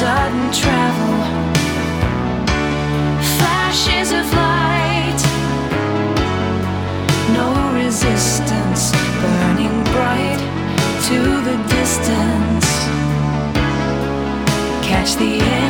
sudden travel, flashes of light, no resistance, burning bright to the distance. Catch the end.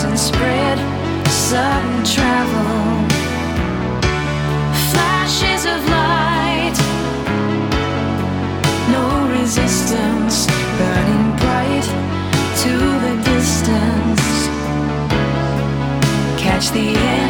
and spread sudden travel. Flashes of light, no resistance, burning bright to the distance. Catch the air.